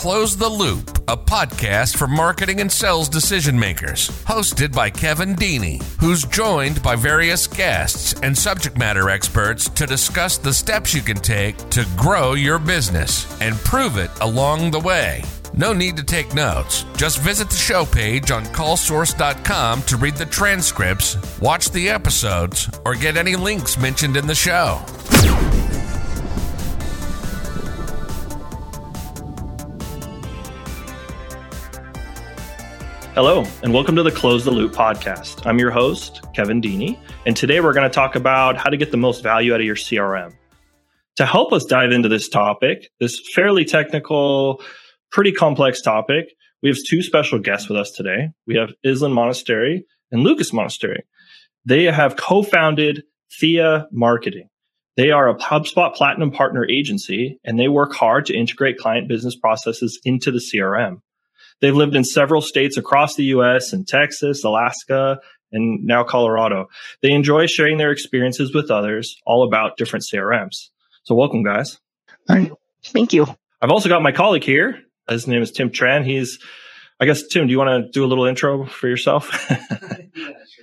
Close the Loop, a podcast for marketing and sales decision makers, hosted by Kevin Deeney, who's joined by various guests and subject matter experts to discuss the steps you can take to grow your business and prove it along the way. No need to take notes. Just visit the show page on callsource.com to read the transcripts, watch the episodes, or get any links mentioned in the show. Hello, and welcome to the Close the Loop podcast. I'm your host, Kevin Deeney, and today we're going to talk about how to get the most value out of your CRM. To help us dive into this topic, this fairly technical, pretty complex topic, we have two special guests with us today. We have Islan Monastery and Lucas Monastery. They have co founded Thea Marketing. They are a HubSpot Platinum Partner agency, and they work hard to integrate client business processes into the CRM. They've lived in several states across the US and Texas, Alaska, and now Colorado. They enjoy sharing their experiences with others all about different CRMs. So welcome guys. Thank you. I've also got my colleague here. His name is Tim Tran. He's I guess Tim, do you want to do a little intro for yourself?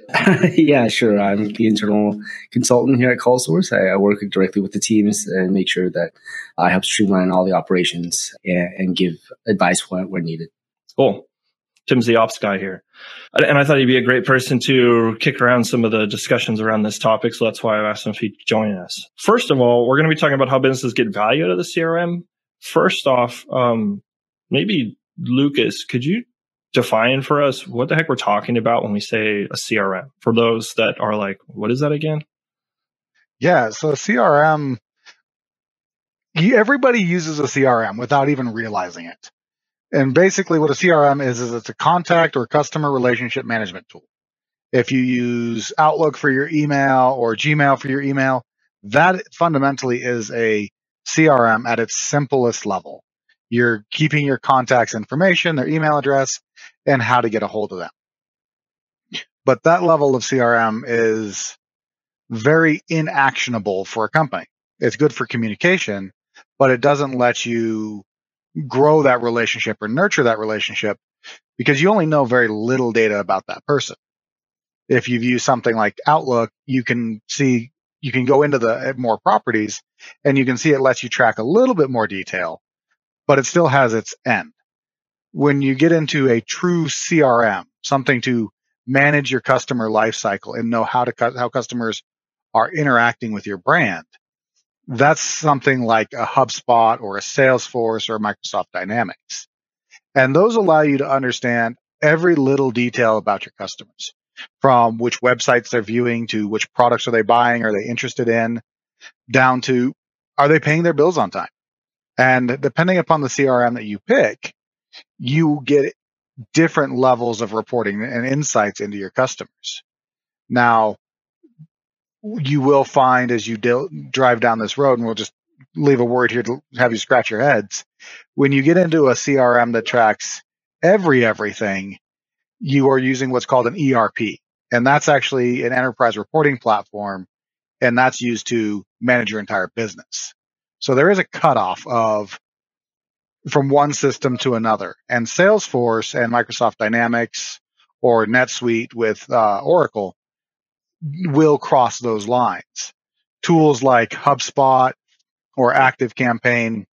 yeah, sure. I'm the internal consultant here at CallSource. I, I, work directly with the teams and make sure that I help streamline all the operations and, and give advice when, when needed. Cool. Tim's the ops guy here. And I thought he'd be a great person to kick around some of the discussions around this topic. So that's why I've asked him if he'd join us. First of all, we're going to be talking about how businesses get value out of the CRM. First off, um, maybe Lucas, could you define for us what the heck we're talking about when we say a CRM for those that are like, what is that again? Yeah. So CRM, everybody uses a CRM without even realizing it. And basically, what a CRM is, is it's a contact or customer relationship management tool. If you use Outlook for your email or Gmail for your email, that fundamentally is a CRM at its simplest level. You're keeping your contacts information, their email address, and how to get a hold of them. But that level of CRM is very inactionable for a company. It's good for communication, but it doesn't let you grow that relationship or nurture that relationship because you only know very little data about that person. If you've used something like Outlook, you can see, you can go into the eh, more properties and you can see it lets you track a little bit more detail, but it still has its end. When you get into a true CRM, something to manage your customer lifecycle and know how to how customers are interacting with your brand, that's something like a HubSpot or a Salesforce or Microsoft Dynamics. And those allow you to understand every little detail about your customers from which websites they're viewing to which products are they buying, are they interested in, down to are they paying their bills on time? And depending upon the CRM that you pick, you get different levels of reporting and insights into your customers. Now, you will find as you drive down this road, and we'll just leave a word here to have you scratch your heads. When you get into a CRM that tracks every everything, you are using what's called an ERP. And that's actually an enterprise reporting platform. And that's used to manage your entire business. So there is a cutoff of from one system to another. And Salesforce and Microsoft Dynamics or NetSuite with uh, Oracle will cross those lines. Tools like HubSpot or Active Campaign,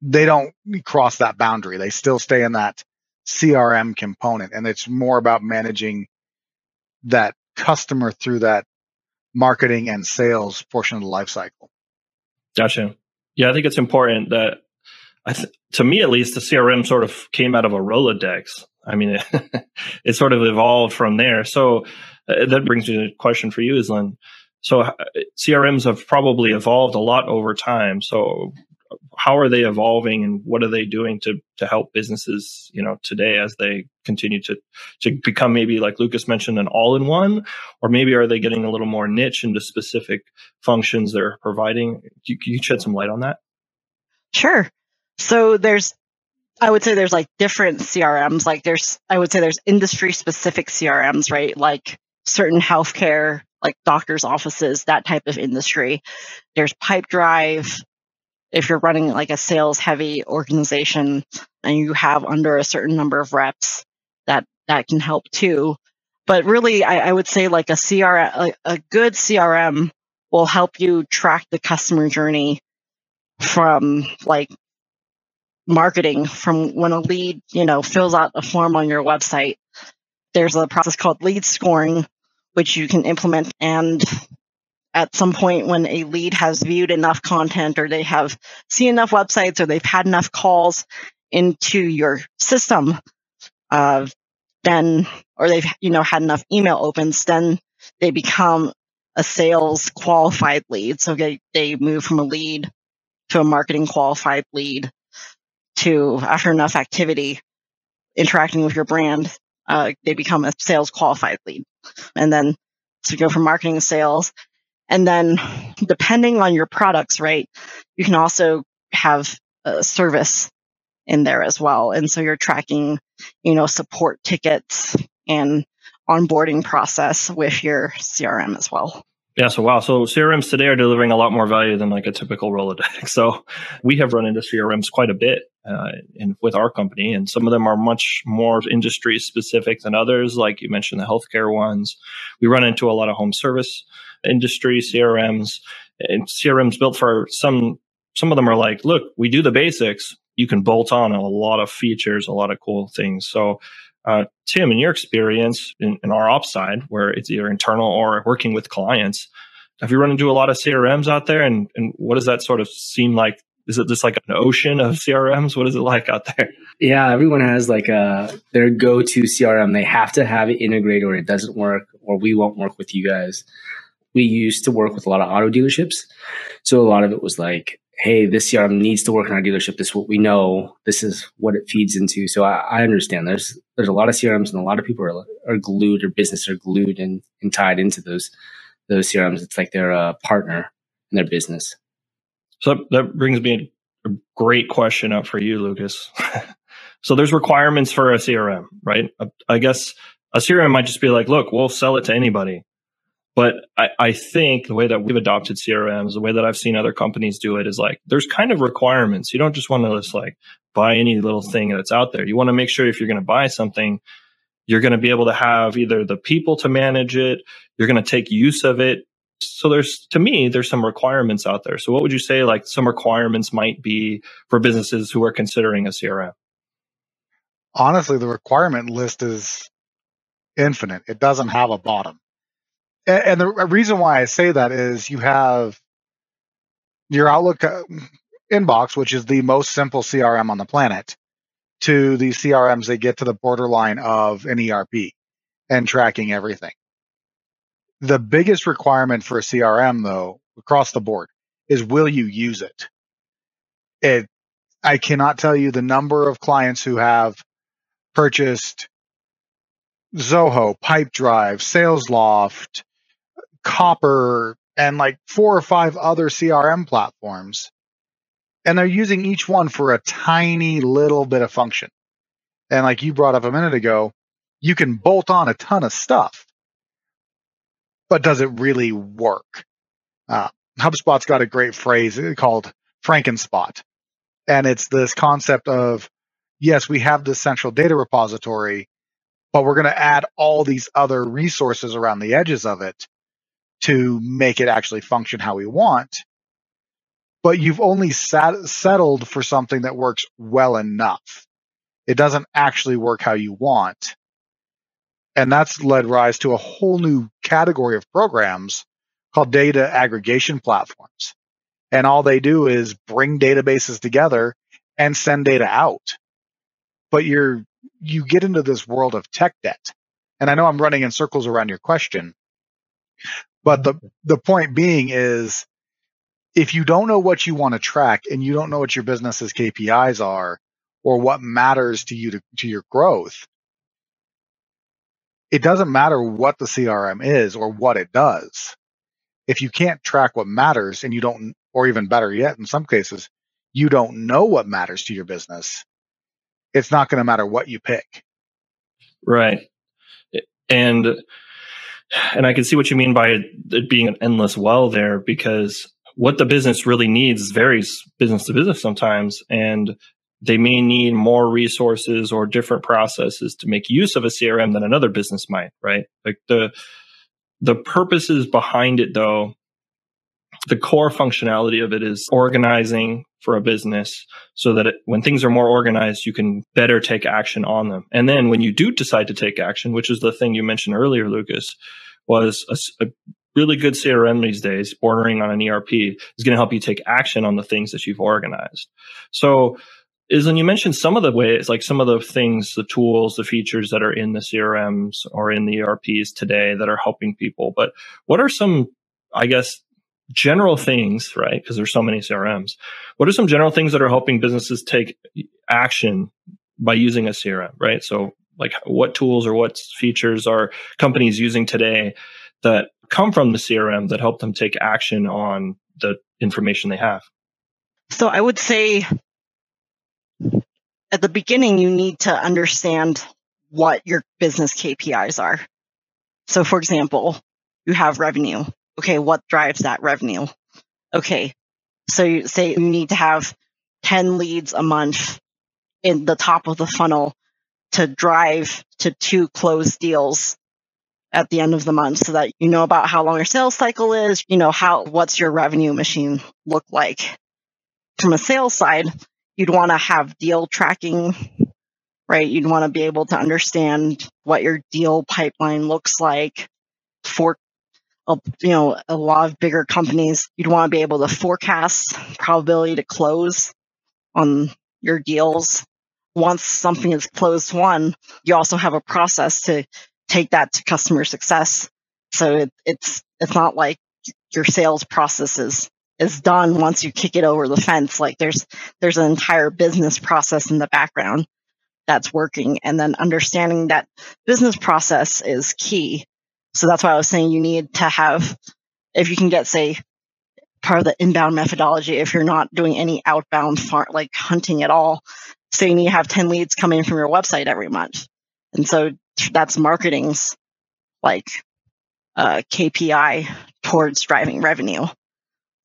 they don't cross that boundary. They still stay in that CRM component. And it's more about managing that customer through that marketing and sales portion of the life cycle. Gotcha. Yeah, I think it's important that, th- to me at least, the CRM sort of came out of a Rolodex. I mean, it, it sort of evolved from there. So uh, that brings me to a question for you, Islan. So uh, CRMs have probably evolved a lot over time. So how are they evolving and what are they doing to to help businesses you know today as they continue to to become maybe like lucas mentioned an all-in-one or maybe are they getting a little more niche into specific functions they're providing can you shed some light on that sure so there's I would say there's like different CRMs. Like there's, I would say there's industry specific CRMs, right? Like certain healthcare, like doctors' offices, that type of industry. There's Pipedrive. if you're running like a sales heavy organization and you have under a certain number of reps, that that can help too. But really, I, I would say like a CRM, a, a good CRM will help you track the customer journey from like marketing from when a lead, you know, fills out a form on your website. There's a process called lead scoring, which you can implement. And at some point when a lead has viewed enough content or they have seen enough websites or they've had enough calls into your system, uh, then, or they've, you know, had enough email opens, then they become a sales qualified lead. So they, they move from a lead to a marketing qualified lead to after enough activity interacting with your brand, uh, they become a sales qualified lead. And then to go from marketing to sales. And then depending on your products, right, you can also have a service in there as well. And so you're tracking, you know, support tickets and onboarding process with your CRM as well. Yeah, so wow. So CRMs today are delivering a lot more value than like a typical Rolodex. So we have run into CRMs quite a bit uh, with our company, and some of them are much more industry specific than others. Like you mentioned, the healthcare ones. We run into a lot of home service industry CRMs, and CRMs built for some. Some of them are like, look, we do the basics. You can bolt on a lot of features, a lot of cool things. So uh, Tim, in your experience in, in, our ops side, where it's either internal or working with clients, have you run into a lot of CRMs out there? And, and what does that sort of seem like? Is it just like an ocean of CRMs? What is it like out there? Yeah, everyone has like a their go-to CRM. They have to have it integrated, or it doesn't work, or we won't work with you guys. We used to work with a lot of auto dealerships, so a lot of it was like hey, this CRM needs to work in our dealership. This is what we know. This is what it feeds into. So I, I understand there's there's a lot of CRMs and a lot of people are, are glued or business are glued and, and tied into those those CRMs. It's like they're a partner in their business. So that brings me a great question up for you, Lucas. so there's requirements for a CRM, right? I guess a CRM might just be like, look, we'll sell it to anybody. But I, I think the way that we've adopted CRMs, the way that I've seen other companies do it is like there's kind of requirements. You don't just want to just like buy any little thing that's out there. You want to make sure if you're going to buy something, you're going to be able to have either the people to manage it, you're going to take use of it. So there's to me, there's some requirements out there. So what would you say like some requirements might be for businesses who are considering a CRM? Honestly, the requirement list is infinite. It doesn't have a bottom and, and the reason why I say that is you have your Outlook uh, inbox, which is the most simple CRM on the planet, to the CRMs that get to the borderline of an ERP and tracking everything. The biggest requirement for a CRM, though, across the board, is will you use it? It, I cannot tell you the number of clients who have purchased Zoho, Pipedrive, SalesLoft, Copper, and like four or five other CRM platforms. And they're using each one for a tiny little bit of function. And like you brought up a minute ago, you can bolt on a ton of stuff, but does it really work? Uh, HubSpot's got a great phrase called Frankenspot. And it's this concept of, yes, we have this central data repository, but we're going to add all these other resources around the edges of it to make it actually function how we want. But you've only sat, settled for something that works well enough. It doesn't actually work how you want. And that's led rise to a whole new category of programs called data aggregation platforms. And all they do is bring databases together and send data out. But you're, you get into this world of tech debt. And I know I'm running in circles around your question, but the, the point being is if you don't know what you want to track and you don't know what your business's KPIs are or what matters to you to, to your growth, it doesn't matter what the CRM is or what it does. If you can't track what matters and you don't, or even better yet, in some cases, you don't know what matters to your business, it's not going to matter what you pick. Right. And and I can see what you mean by it being an endless well there because what the business really needs varies business to business sometimes. And they may need more resources or different processes to make use of a CRM than another business might, right? Like the, the purposes behind it though, the core functionality of it is organizing for a business so that it, when things are more organized, you can better take action on them. And then when you do decide to take action, which is the thing you mentioned earlier, Lucas, was a, a really good CRM these days, bordering on an ERP, is going to help you take action on the things that you've organized. So is when you mentioned some of the ways, like some of the things, the tools, the features that are in the CRMs or in the ERPs today that are helping people. But what are some, I guess, general things, right? Because there's so many CRMs. What are some general things that are helping businesses take action by using a CRM, right? So like what tools or what features are companies using today that come from the CRM that help them take action on the information they have? So I would say at the beginning, you need to understand what your business KPIs are. So, for example, you have revenue. Okay, what drives that revenue? Okay, so you say you need to have 10 leads a month in the top of the funnel to drive to two closed deals at the end of the month so that you know about how long your sales cycle is, you know, how, what's your revenue machine look like. From a sales side, you'd want to have deal tracking, right? You'd want to be able to understand what your deal pipeline looks like for, a, you know, a lot of bigger companies. You'd want to be able to forecast probability to close on your deals. Once something is closed won, you also have a process to take that to customer success. So it, it's it's not like your sales process is, is done once you kick it over the fence. Like there's there's an entire business process in the background that's working, and then understanding that business process is key. So that's why I was saying you need to have, if you can get say part of the inbound methodology, if you're not doing any outbound far, like hunting at all, say you need to have 10 leads coming from your website every month. And so that's marketing's like uh, KPI towards driving revenue.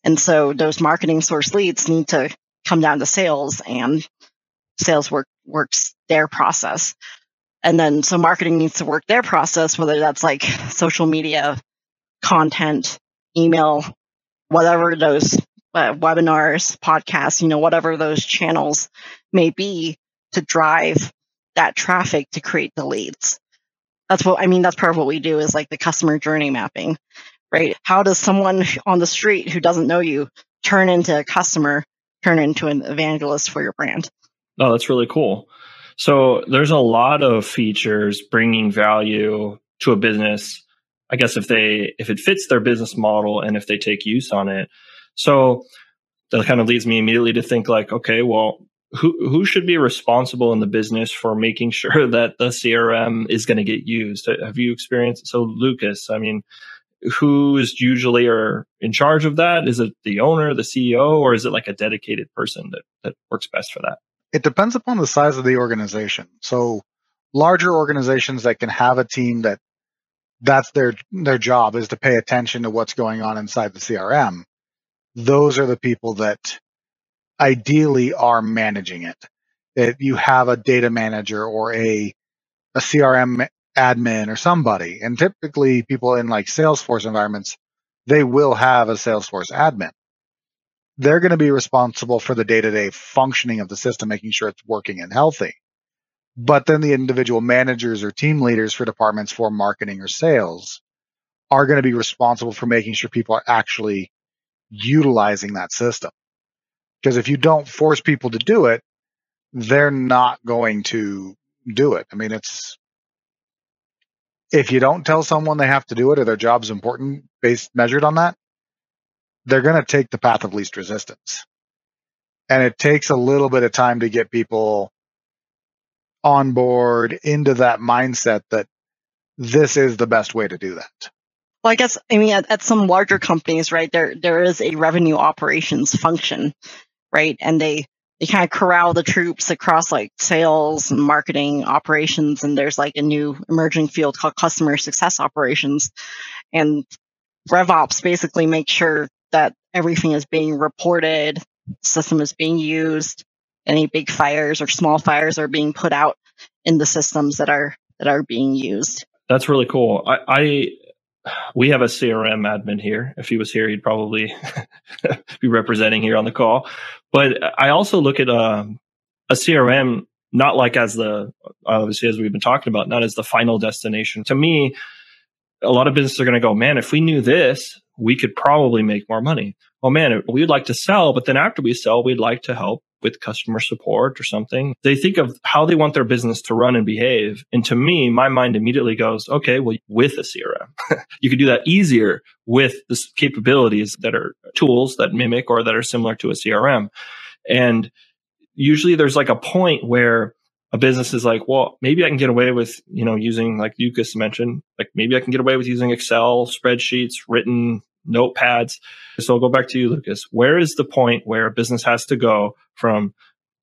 And so those marketing source leads need to come down to sales and sales work works their process. And then so marketing needs to work their process, whether that's like social media, content, email, whatever those uh, webinars, podcasts, you know, whatever those channels may be to drive that traffic to create the leads. That's what I mean. That's part of what we do is like the customer journey mapping, right? How does someone on the street who doesn't know you turn into a customer, turn into an evangelist for your brand? Oh, that's really cool. So there's a lot of features bringing value to a business. I guess if they if it fits their business model and if they take use on it. So that kind of leads me immediately to think like, okay, well, who who should be responsible in the business for making sure that the CRM is going to get used? Have you experienced so Lucas? I mean, who is usually are in charge of that? Is it the owner, the CEO, or is it like a dedicated person that that works best for that? It depends upon the size of the organization. So larger organizations that can have a team that that's their their job is to pay attention to what's going on inside the CRM. Those are the people that ideally are managing it. That you have a data manager or a a CRM admin or somebody. And typically people in like Salesforce environments, they will have a Salesforce admin. They're going to be responsible for the day-to-day functioning of the system, making sure it's working and healthy. But then the individual managers or team leaders for departments for marketing or sales are going to be responsible for making sure people are actually utilizing that system. Because if you don't force people to do it, they're not going to do it. I mean, it's if you don't tell someone they have to do it or their job's important based measured on that, they're going to take the path of least resistance. And it takes a little bit of time to get people on board into that mindset that this is the best way to do that. Well, I guess I mean at, at some larger companies, right? There there is a revenue operations function right? And they they kind of corral the troops across like sales and marketing operations and there's like a new emerging field called customer success operations and revops basically make sure that everything is being reported, system is being used, any big fires or small fires are being put out in the systems that are that are being used. That's really cool. I, I we have a CRM admin here. If he was here, he'd probably be representing here on the call. But I also look at um, a CRM not like as the obviously as we've been talking about, not as the final destination. To me, a lot of businesses are going to go, man, if we knew this, we could probably make more money. Oh man, we would like to sell, but then after we sell, we'd like to help with customer support or something. They think of how they want their business to run and behave. And to me, my mind immediately goes, okay, well, with a CRM, you could do that easier with the capabilities that are tools that mimic or that are similar to a CRM. And usually there's like a point where a business is like, well, maybe I can get away with, you know, using like Lucas mentioned, like maybe I can get away with using Excel spreadsheets, written notepads. So I'll go back to you, Lucas. Where is the point where a business has to go from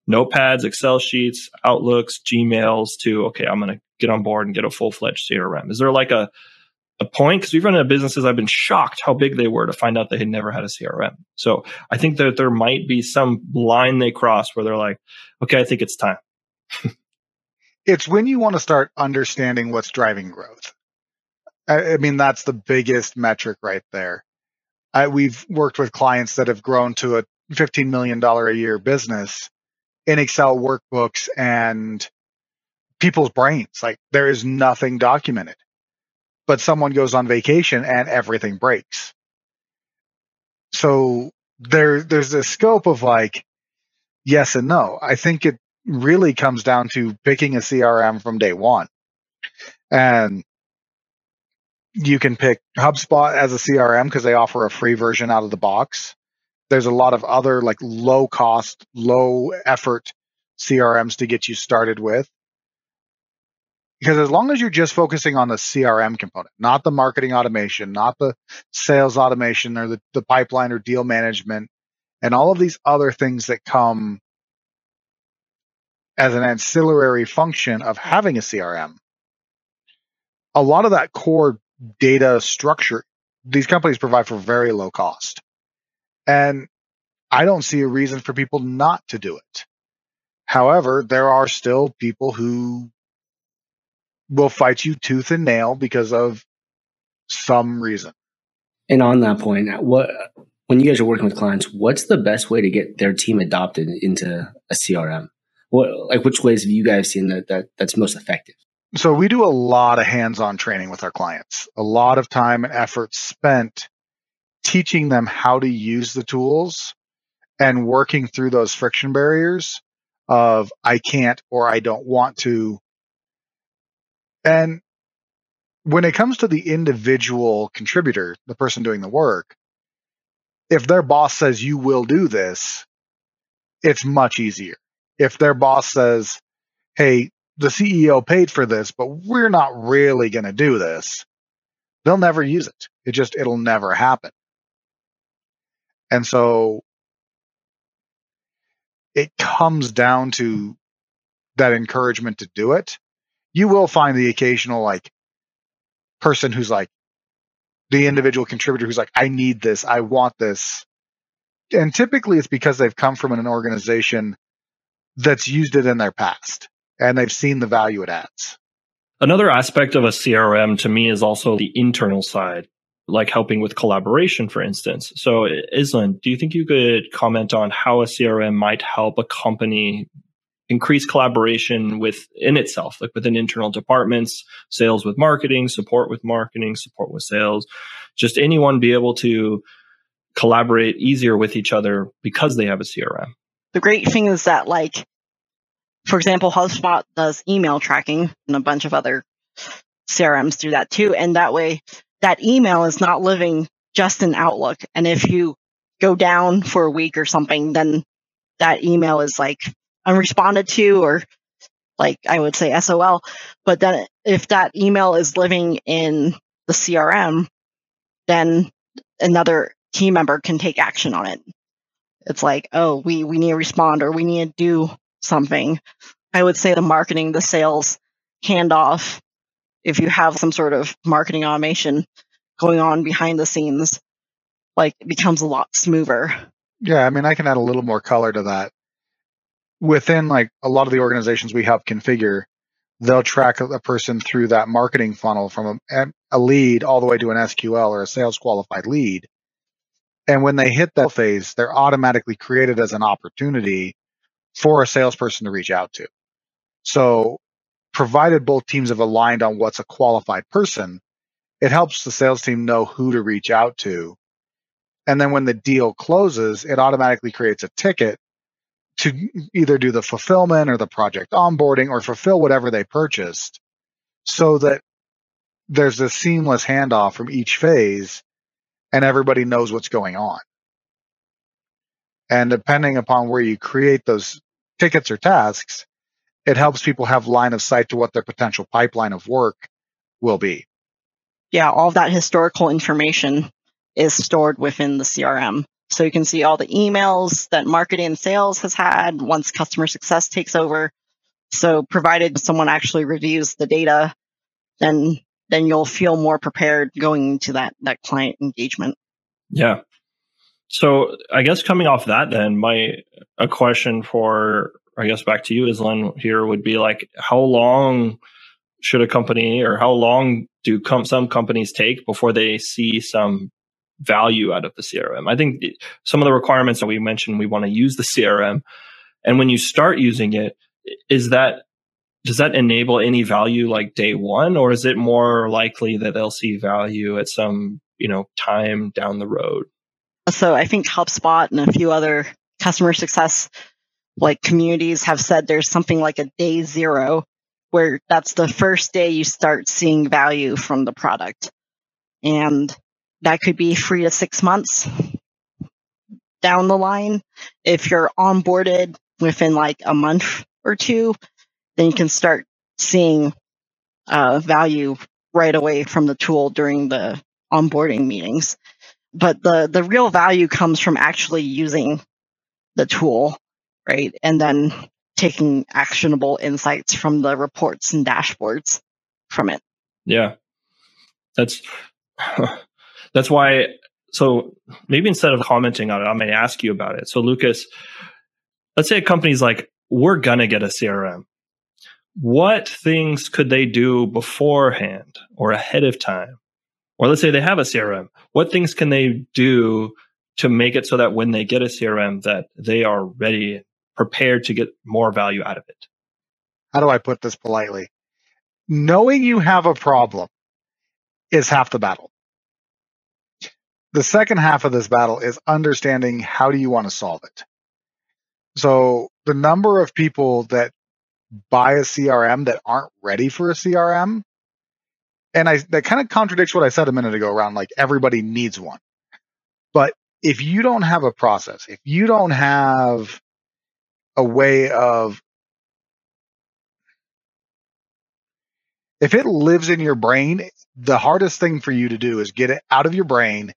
notepads, Excel sheets, Outlooks, Gmails to, okay, I'm going to get on board and get a full fledged CRM? Is there like a, a point? Because we've run into businesses, I've been shocked how big they were to find out they had never had a CRM. So I think that there might be some line they cross where they're like, okay, I think it's time. it's when you want to start understanding what's driving growth. I, I mean, that's the biggest metric right there. I, we've worked with clients that have grown to a $15 million a year business in Excel workbooks and people's brains. Like there is nothing documented, but someone goes on vacation and everything breaks. So there, there's a scope of like yes and no. I think it really comes down to picking a CRM from day one. And you can pick HubSpot as a CRM because they offer a free version out of the box. There's a lot of other like low cost, low effort CRMs to get you started with. Because as long as you're just focusing on the CRM component, not the marketing automation, not the sales automation or the, the pipeline or deal management, and all of these other things that come as an ancillary function of having a CRM, a lot of that core data structure these companies provide for very low cost. And I don't see a reason for people not to do it. However, there are still people who will fight you tooth and nail because of some reason. And on that point, what when you guys are working with clients, what's the best way to get their team adopted into a CRM? What like which ways have you guys seen that, that that's most effective? So we do a lot of hands-on training with our clients. A lot of time and effort spent teaching them how to use the tools and working through those friction barriers of I can't or I don't want to. And when it comes to the individual contributor, the person doing the work, if their boss says you will do this, it's much easier. If their boss says, hey, the CEO paid for this, but we're not really going to do this, they'll never use it. It just, it'll never happen. And so it comes down to that encouragement to do it. You will find the occasional like person who's like the individual contributor who's like, I need this. I want this. And typically it's because they've come from an organization that's used it in their past and they've seen the value it adds. Another aspect of a CRM to me is also the internal side, like helping with collaboration, for instance. So, Islan, do you think you could comment on how a CRM might help a company increase collaboration within itself, like within internal departments, sales with marketing, support with marketing, support with sales, just anyone be able to collaborate easier with each other because they have a CRM? The great thing is that, like, for example, HubSpot does email tracking and a bunch of other CRMs do that too. And that way, that email is not living just in Outlook. And if you go down for a week or something, then that email is like unresponded to or like I would say SOL. But then if that email is living in the CRM, then another team member can take action on it. It's like, oh, we, we need to respond or we need to do something. I would say the marketing, the sales handoff, if you have some sort of marketing automation going on behind the scenes, like it becomes a lot smoother. Yeah, I mean, I can add a little more color to that. Within like a lot of the organizations we help configure, they'll track a person through that marketing funnel from a, a lead all the way to an SQL or a sales qualified lead. And when they hit that phase, they're automatically created as an opportunity for a salesperson to reach out to. So provided both teams have aligned on what's a qualified person, it helps the sales team know who to reach out to. And then when the deal closes, it automatically creates a ticket to either do the fulfillment or the project onboarding or fulfill whatever they purchased so that there's a seamless handoff from each phase and everybody knows what's going on. And depending upon where you create those tickets or tasks, it helps people have line of sight to what their potential pipeline of work will be. Yeah, all of that historical information is stored within the CRM. So you can see all the emails that marketing and sales has had once customer success takes over. So provided someone actually reviews the data, then then you'll feel more prepared going into that that client engagement. Yeah. So I guess coming off that, then my a question for I guess back to you, Islan, here would be like, how long should a company or how long do com- some companies take before they see some value out of the CRM? I think some of the requirements that we mentioned, we want to use the CRM, and when you start using it, is that does that enable any value like day one, or is it more likely that they'll see value at some you know time down the road? So I think HubSpot and a few other customer success like communities have said there's something like a day zero where that's the first day you start seeing value from the product. And that could be three to six months down the line. If you're onboarded within like a month or two, then you can start seeing uh, value right away from the tool during the onboarding meetings. But the, the real value comes from actually using the tool, right? And then taking actionable insights from the reports and dashboards from it. Yeah. That's that's why so maybe instead of commenting on it, I may ask you about it. So Lucas, let's say a company's like, we're gonna get a CRM what things could they do beforehand or ahead of time? Or let's say they have a CRM. What things can they do to make it so that when they get a CRM that they are ready, prepared to get more value out of it? How do I put this politely? Knowing you have a problem is half the battle. The second half of this battle is understanding how do you want to solve it. So the number of people that buy a CRM that aren't ready for a CRM. And I that kind of contradicts what I said a minute ago around like everybody needs one. But if you don't have a process, if you don't have a way of if it lives in your brain, the hardest thing for you to do is get it out of your brain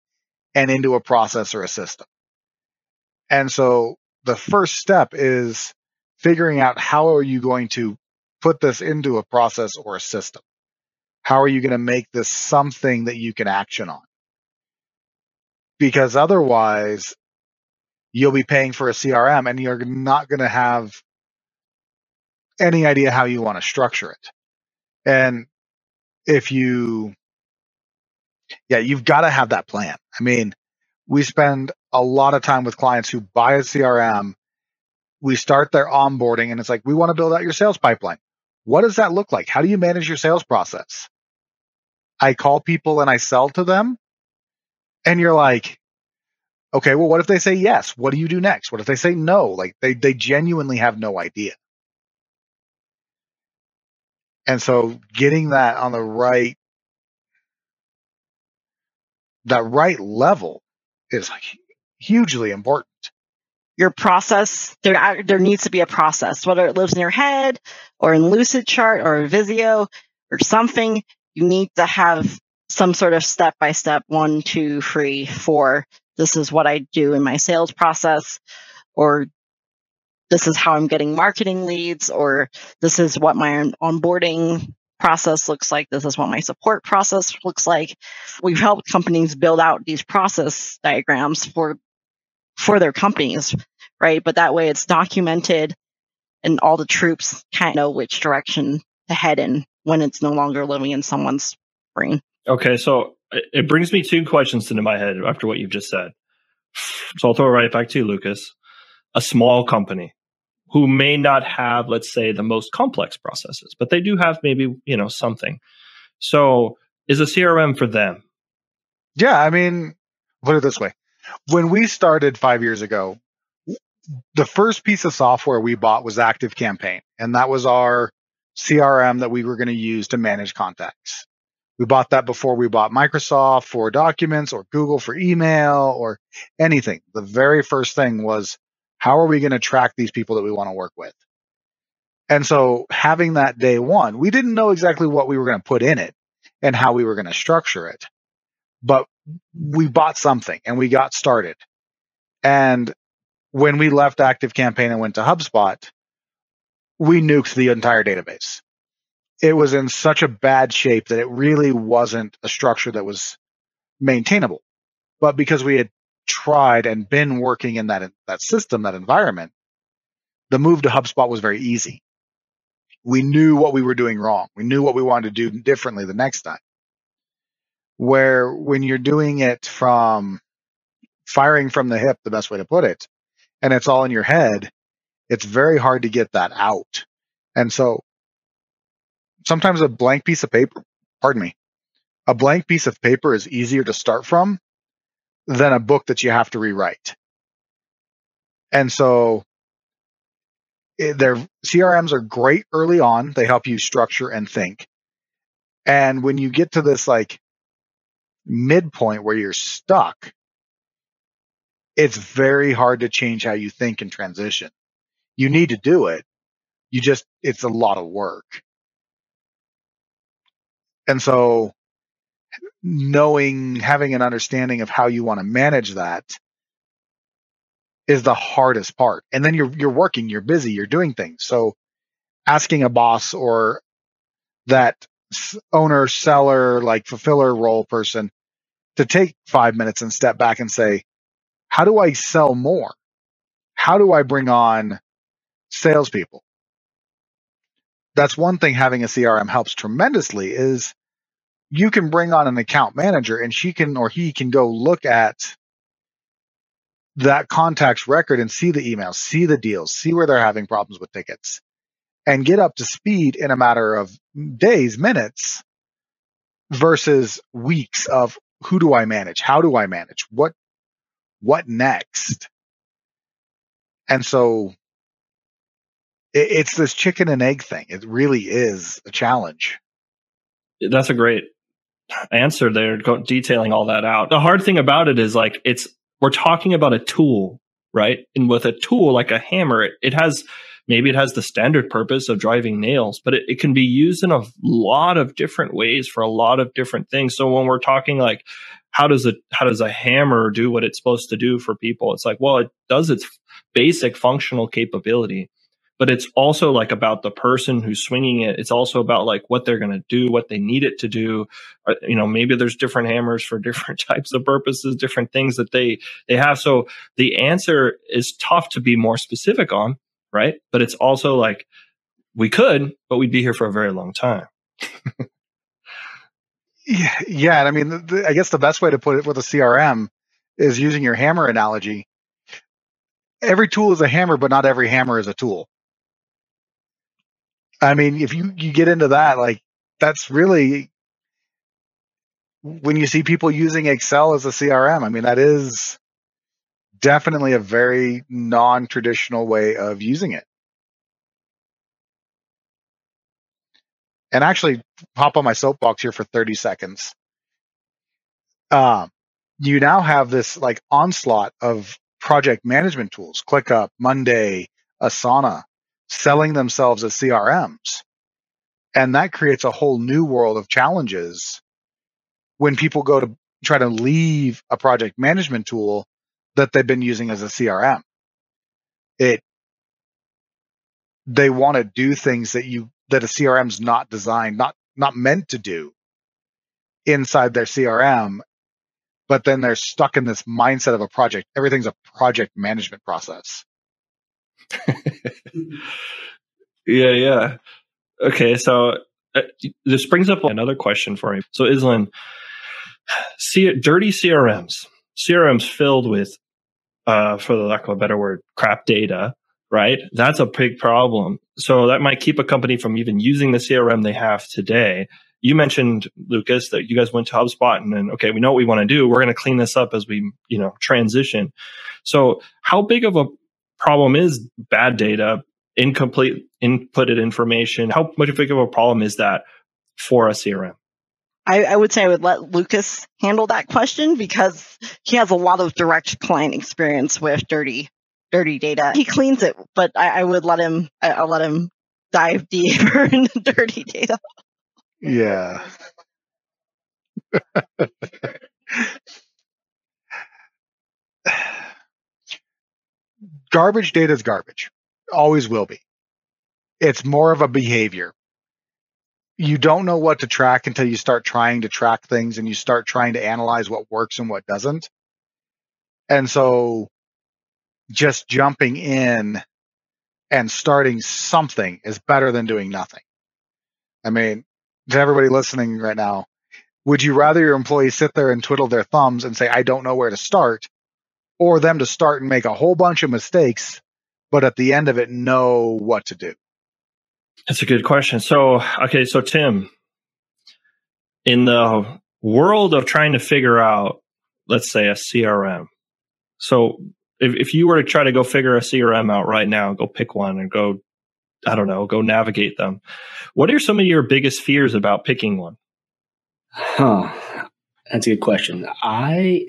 and into a process or a system. And so the first step is figuring out how are you going to put this into a process or a system? How are you going to make this something that you can action on? Because otherwise, you'll be paying for a CRM and you're not going to have any idea how you want to structure it. And if you, yeah, you've got to have that plan. I mean, we spend a lot of time with clients who buy a CRM we start their onboarding and it's like, we want to build out your sales pipeline. What does that look like? How do you manage your sales process? I call people and I sell to them. And you're like, okay, well, what if they say yes? What do you do next? What if they say no? Like they, they genuinely have no idea. And so getting that on the right, that right level is hugely important your process there there needs to be a process whether it lives in your head or in Lucidchart or visio or something you need to have some sort of step by step one two three four this is what i do in my sales process or this is how i'm getting marketing leads or this is what my onboarding process looks like. This is what my support process looks like. We've helped companies build out these process diagrams for for their companies, right? But that way it's documented and all the troops kind of know which direction to head in when it's no longer living in someone's brain. Okay, so it brings me two questions into my head after what you've just said. So I'll throw it right back to you, Lucas. A small company who may not have, let's say, the most complex processes, but they do have maybe, you know, something. So is a CRM for them? Yeah, I mean, put it this way. When we started five years ago, the first piece of software we bought was Active Campaign, and that was our CRM that we were going to use to manage contacts. We bought that before we bought Microsoft for documents or Google for email or anything. The very first thing was how are we going to track these people that we want to work with? And so having that day one, we didn't know exactly what we were going to put in it and how we were going to structure it, but we bought something and we got started. And when we left Active Campaign and went to HubSpot, we nuked the entire database it was in such a bad shape that it really wasn't a structure that was maintainable. But because we had tried and been working in that that system, that environment, the move to HubSpot was very easy. We knew what we were doing wrong. We knew what we wanted to do differently the next time. Where when you're doing it from firing from the hip, the best way to put it, and it's all in your head, it's very hard to get that out. And so sometimes a blank piece of paper, pardon me, a blank piece of paper is easier to start from than a book that you have to rewrite. And so eh, their CRMs are great early on. They help you structure and think. And when you get to this like midpoint where you're stuck, it's very hard to change how you think and transition. You need to do it. You just, it's a lot of work. And so knowing, having an understanding of how you want to manage that is the hardest part. And then you're, you're working, you're busy, you're doing things. So asking a boss or that owner, seller, like fulfiller role person to take five minutes and step back and say, how do I sell more? How do I bring on salespeople? That's one thing having a CRM helps tremendously is you can bring on an account manager and she can or he can go look at that contact's record and see the emails, see the deals, see where they're having problems with tickets, and get up to speed in a matter of days, minutes, versus weeks of who do I manage? How do I manage? What what next? And so it, it's this chicken and egg thing. It really is a challenge. That's a great answer there, detailing all that out. The hard thing about it is like it's we're talking about a tool, right? And with a tool like a hammer, it, it has maybe it has the standard purpose of driving nails, but it, it can be used in a lot of different ways for a lot of different things. So when we're talking like how does a how does a hammer do what it's supposed to do for people? It's like, well, it does its basic functional capability but it's also like about the person who's swinging it. It's also about like what they're going to do, what they need it to do. Uh, you know, maybe there's different hammers for different types of purposes, different things that they they have. So the answer is tough to be more specific on, right? But it's also like we could, but we'd be here for a very long time. yeah, yeah, and I mean, the, the, I guess the best way to put it with a CRM is using your hammer analogy. Every tool is a hammer, but not every hammer is a tool. I mean, if you, you get into that, like that's really when you see people using Excel as a CRM, I mean, that is definitely a very non traditional way of using it. And actually, hop on my soapbox here for 30 seconds. Um, you now have this like onslaught of project management tools, ClickUp, Monday, Asana, selling themselves as CRMs. And that creates a whole new world of challenges when people go to try to leave a project management tool that they've been using as a CRM. It they want to do things that you that a CRM's not designed, not not meant to do inside their CRM, but then they're stuck in this mindset of a project. Everything's a project management process. yeah, yeah. Okay, so uh, this brings up another question for me. So, Islan, see, dirty CRMs, CRMs filled with, uh, for the lack of a better word, crap data, right? That's a big problem. So that might keep a company from even using the CRM they have today. You mentioned Lucas that you guys went to HubSpot and then okay, we know what we want to do. We're going to clean this up as we you know transition. So how big of a problem is bad data, incomplete inputted information? How much big of a problem is that for a CRM? I, I, would say I would let Lucas handle that question because he has a lot of direct client experience with dirty, dirty data. He cleans it, but I, I would let him. I, will let him dive deeper into dirty data. Yeah. garbage data is garbage. Always will be. It's more of a behavior. You don't know what to track until you start trying to track things and you start trying to analyze what works and what doesn't. And so just jumping in and starting something is better than doing nothing. I mean, to everybody listening right now, would you rather your employees sit there and twiddle their thumbs and say, I don't know where to start, or them to start and make a whole bunch of mistakes, but at the end of it, know what to do? That's a good question. So, okay, so Tim, in the world of trying to figure out, let's say, a CRM, so if, if you were to try to go figure a CRM out right now, go pick one and go, I don't know, go navigate them. What are some of your biggest fears about picking one? Huh. That's a good question. I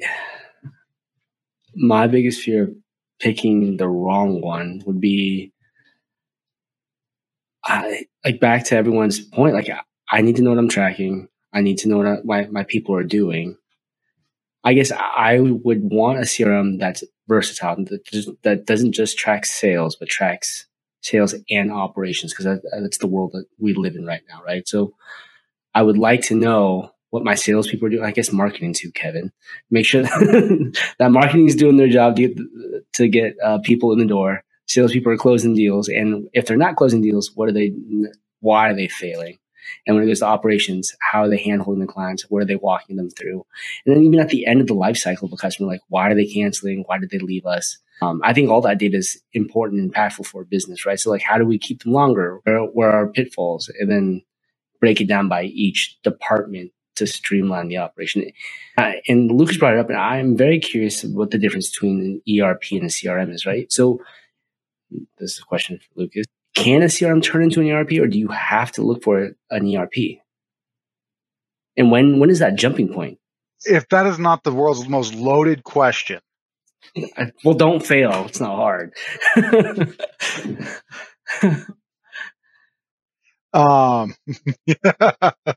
my biggest fear of picking the wrong one would be I like back to everyone's point, like I need to know what I'm tracking. I need to know what my, my people are doing. I guess I would want a CRM that's versatile that, just, that doesn't just track sales, but tracks sales and operations because that, that's the world that we live in right now, right? So I would like to know what my salespeople are doing. I guess marketing too, Kevin. Make sure that, that marketing is doing their job to get, to get uh, people in the door. Salespeople are closing deals, and if they're not closing deals, what are they? Why are they failing? And when it goes to operations, how are they handling the clients? What are they walking them through? And then even at the end of the life cycle of a customer, like why are they canceling? Why did they leave us? Um, I think all that data is important and impactful for business, right? So like, how do we keep them longer? Where, where are our pitfalls? And then break it down by each department to streamline the operation. Uh, and Lucas brought it up, and I'm very curious what the difference between an ERP and a CRM is, right? So this is a question for Lucas. Can a CRM turn into an ERP, or do you have to look for an ERP? And when when is that jumping point? If that is not the world's most loaded question, well, don't fail. It's not hard. um,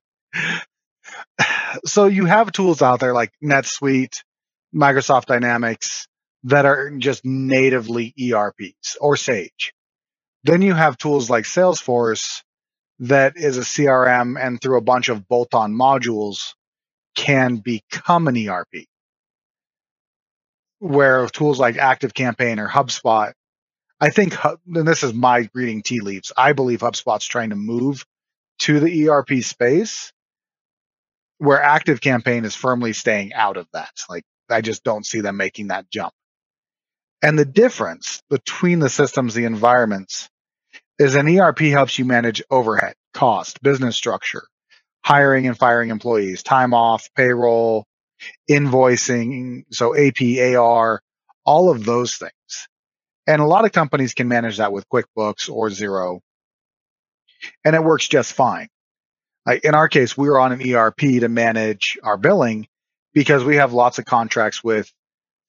so you have tools out there like NetSuite, Microsoft Dynamics that are just natively ERPs or Sage. Then you have tools like Salesforce that is a CRM and through a bunch of bolt on modules can become an ERP. Where tools like ActiveCampaign or HubSpot, I think, and this is my reading tea leaves, I believe HubSpot's trying to move to the ERP space where ActiveCampaign is firmly staying out of that. Like, I just don't see them making that jump. And the difference between the systems, the environments, is an ERP helps you manage overhead, cost, business structure, hiring and firing employees, time off, payroll, invoicing, so AP, AR, all of those things. And a lot of companies can manage that with QuickBooks or Xero. And it works just fine. Like in our case, we were on an ERP to manage our billing because we have lots of contracts with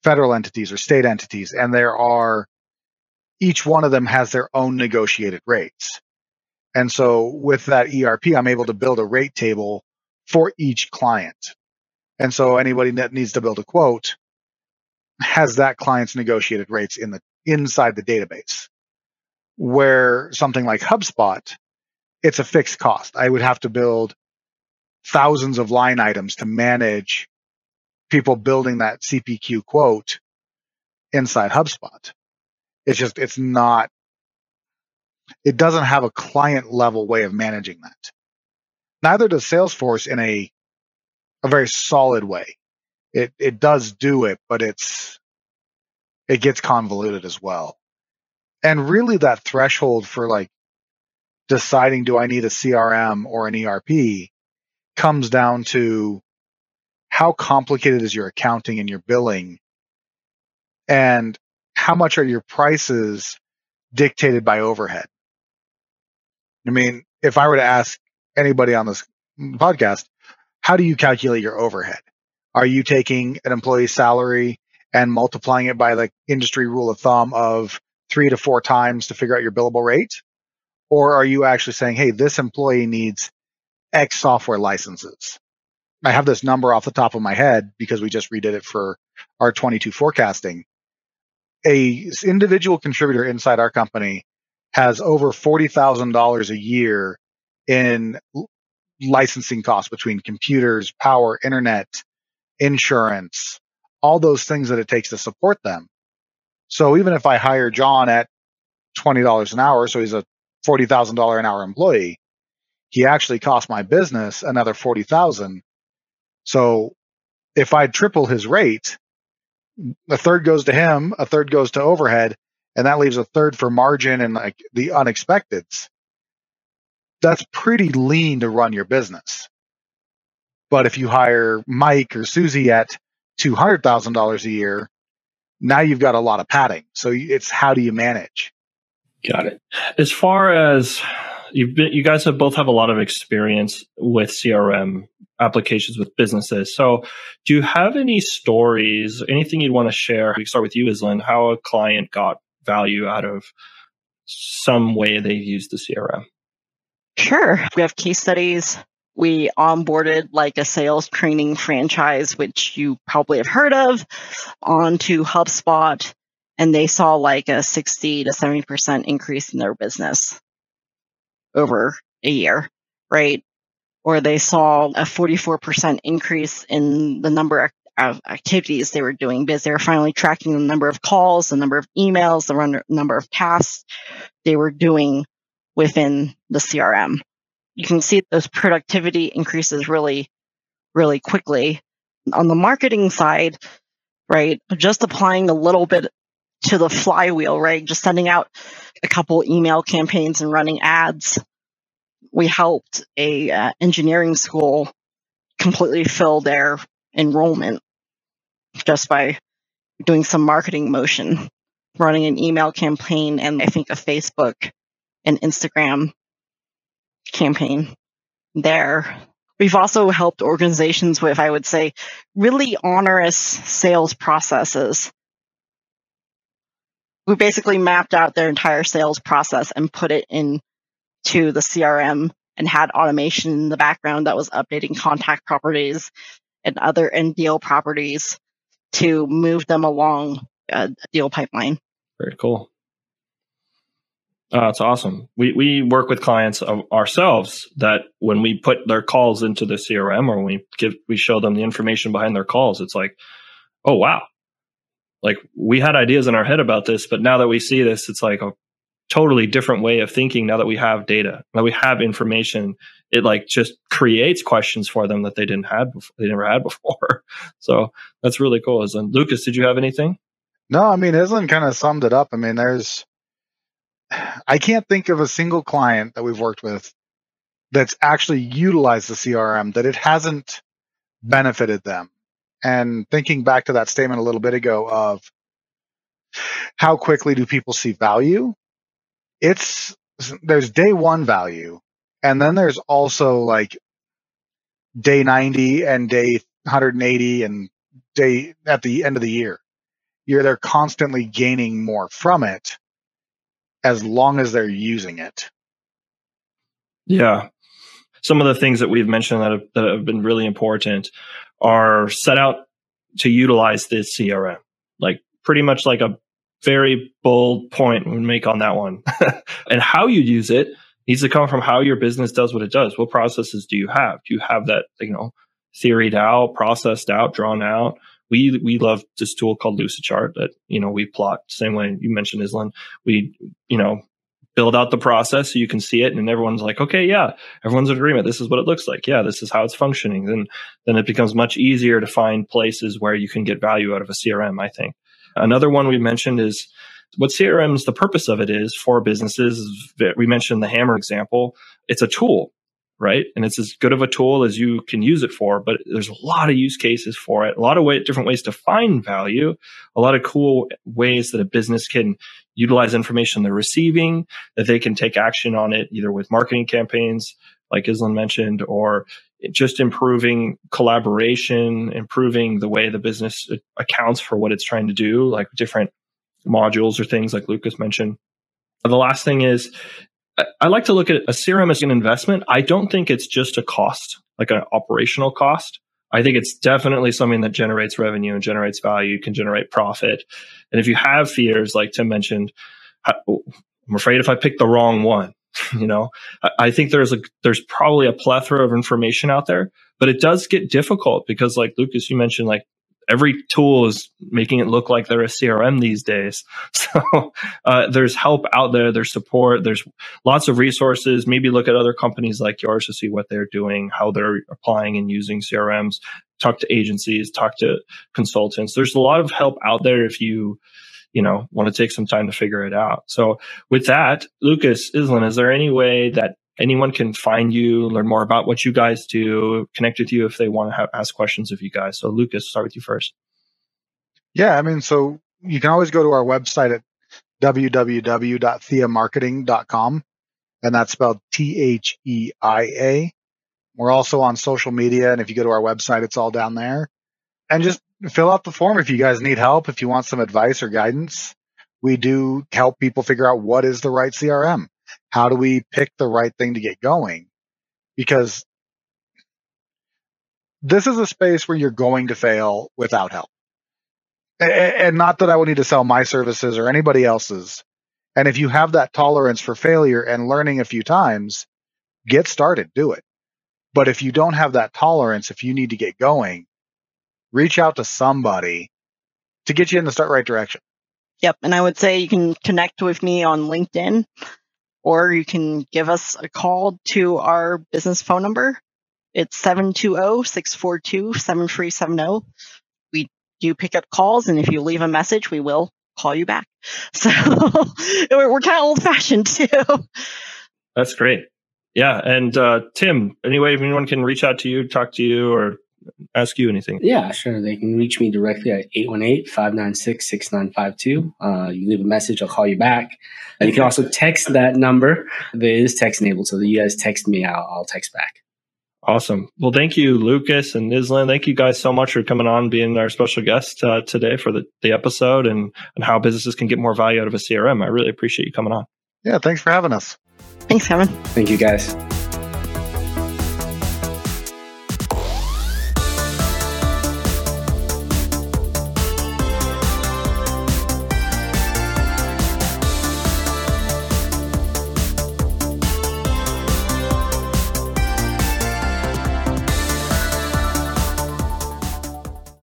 federal entities or state entities, and there are each one of them has their own negotiated rates. And so with that ERP, I'm able to build a rate table for each client. And so anybody that needs to build a quote has that client's negotiated rates in the inside the database. Where something like HubSpot, it's a fixed cost. I would have to build thousands of line items to manage people building that CPQ quote inside HubSpot. It's just, it's not, it doesn't have a client level way of managing that. Neither does Salesforce in a, a very solid way. It, it does do it, but it's, it gets convoluted as well. And really that threshold for like deciding do I need a CRM or an ERP comes down to how complicated is your accounting and your billing and how much are your prices dictated by overhead? I mean, if I were to ask anybody on this podcast, how do you calculate your overhead? Are you taking an employee's salary and multiplying it by the industry rule of thumb of three to four times to figure out your billable rate? Or are you actually saying, hey, this employee needs X software licenses? I have this number off the top of my head because we just redid it for our 22 forecasting. A individual contributor inside our company has over $40,000 a year in licensing costs between computers, power, internet, insurance, all those things that it takes to support them. So even if I hire John at $20 an hour, so he's a $40,000 an hour employee, he actually cost my business another 40,000. So if I triple his rate, a third goes to him, a third goes to overhead, and that leaves a third for margin and like the unexpecteds. That's pretty lean to run your business. But if you hire Mike or Susie at $200,000 a year, now you've got a lot of padding. So it's how do you manage? Got it. As far as you've been, you guys have both have a lot of experience with CRM applications with businesses. So do you have any stories, anything you'd want to share? We start with you, Islan, how a client got value out of some way they've used the CRM. Sure. We have case studies we onboarded like a sales training franchise, which you probably have heard of, onto HubSpot, and they saw like a 60 to 70% increase in their business over a year, right? Or they saw a 44% increase in the number of activities they were doing because they were finally tracking the number of calls, the number of emails, the number of tasks they were doing within the CRM you can see those productivity increases really, really quickly. On the marketing side, right, just applying a little bit to the flywheel, right, just sending out a couple email campaigns and running ads. We helped a uh, engineering school completely fill their enrollment just by doing some marketing motion, running an email campaign and I think a Facebook and Instagram campaign there. We've also helped organizations with, I would say, really onerous sales processes. We basically mapped out their entire sales process and put it into the CRM and had automation in the background that was updating contact properties and other deal properties to move them along a deal pipeline. Very cool. Uh, it's awesome. We we work with clients ourselves that when we put their calls into the CRM or we give we show them the information behind their calls, it's like, oh wow, like we had ideas in our head about this, but now that we see this, it's like a totally different way of thinking. Now that we have data, now we have information, it like just creates questions for them that they didn't have before, they never had before. so that's really cool. And Lucas, did you have anything? No, I mean Islan kind of summed it up. I mean, there's I can't think of a single client that we've worked with that's actually utilized the CRM that it hasn't benefited them. And thinking back to that statement a little bit ago of how quickly do people see value? It's there's day one value, and then there's also like day 90 and day 180 and day at the end of the year. You're they're constantly gaining more from it as long as they're using it. Yeah. Some of the things that we've mentioned that have, that have been really important are set out to utilize this CRM, like pretty much like a very bold point we make on that one. and how you use it needs to come from how your business does what it does. What processes do you have? Do you have that, you know, theoried out, processed out, drawn out? We we love this tool called Lucidchart that you know we plot same way you mentioned Islan. We you know build out the process so you can see it and everyone's like okay yeah everyone's in agreement this is what it looks like yeah this is how it's functioning then then it becomes much easier to find places where you can get value out of a crm i think another one we mentioned is what CRM's the purpose of it is for businesses we mentioned the hammer example it's a tool right? And it's as good of a tool as you can use it for, but there's a lot of use cases for it, a lot of way, different ways to find value, a lot of cool ways that a business can utilize information they're receiving, that they can take action on it, either with marketing campaigns, like Islan mentioned, or just improving collaboration, improving the way the business accounts for what it's trying to do, like different modules or things like Lucas mentioned. The last thing is I like to look at a CRM as an investment. I don't think it's just a cost, like an operational cost. I think it's definitely something that generates revenue and generates value, can generate profit. And if you have fears, like Tim mentioned, I'm afraid if I pick the wrong one, you know, I think there's a there's probably a plethora of information out there, but it does get difficult because, like Lucas, you mentioned, like every tool is making it look like they're a CRM these days. So uh, there's help out there, there's support, there's lots of resources. Maybe look at other companies like yours to see what they're doing, how they're applying and using CRMs. Talk to agencies, talk to consultants. There's a lot of help out there if you you know want to take some time to figure it out. So with that, Lucas Islan, is there any way that anyone can find you, learn more about what you guys do, connect with you if they want to have, ask questions of you guys. So, Lucas, start with you first. Yeah, I mean, so you can always go to our website at www.theiamarketing.com, and that's spelled T H E I A. We're also on social media, and if you go to our website, it's all down there. And just fill out the form if you guys need help, if you want some advice or guidance. We do help people figure out what is the right CRM how do we pick the right thing to get going? Because this is a space where you're going to fail without help. And not that I would need to sell my services or anybody else's. And if you have that tolerance for failure and learning a few times, get started, do it. But if you don't have that tolerance, if you need to get going, reach out to somebody to get you in the start right direction. Yep. And I would say you can connect with me on LinkedIn or you can give us a call to our business phone number. It's 720-642-7370. We do pick up calls, and if you leave a message, we will call you back. So we're, we're kind of old fashioned too. That's great. Yeah. And uh, Tim, anyway, if anyone can reach out to you, talk to you, or ask you anything? Yeah, sure. They can reach me directly at 818-596-6952. Uh, you leave a message, I'll call you back. And you can also text that number. It is text enabled. So you guys text me, I'll, I'll text back. Awesome. Well, thank you, Lucas and Islan. Thank you guys so much for coming on, being our special guest uh, today for the, the episode and, and how businesses can get more value out of a CRM. I really appreciate you coming on. Yeah, thanks for having us. Thanks, Kevin. Thank you, guys.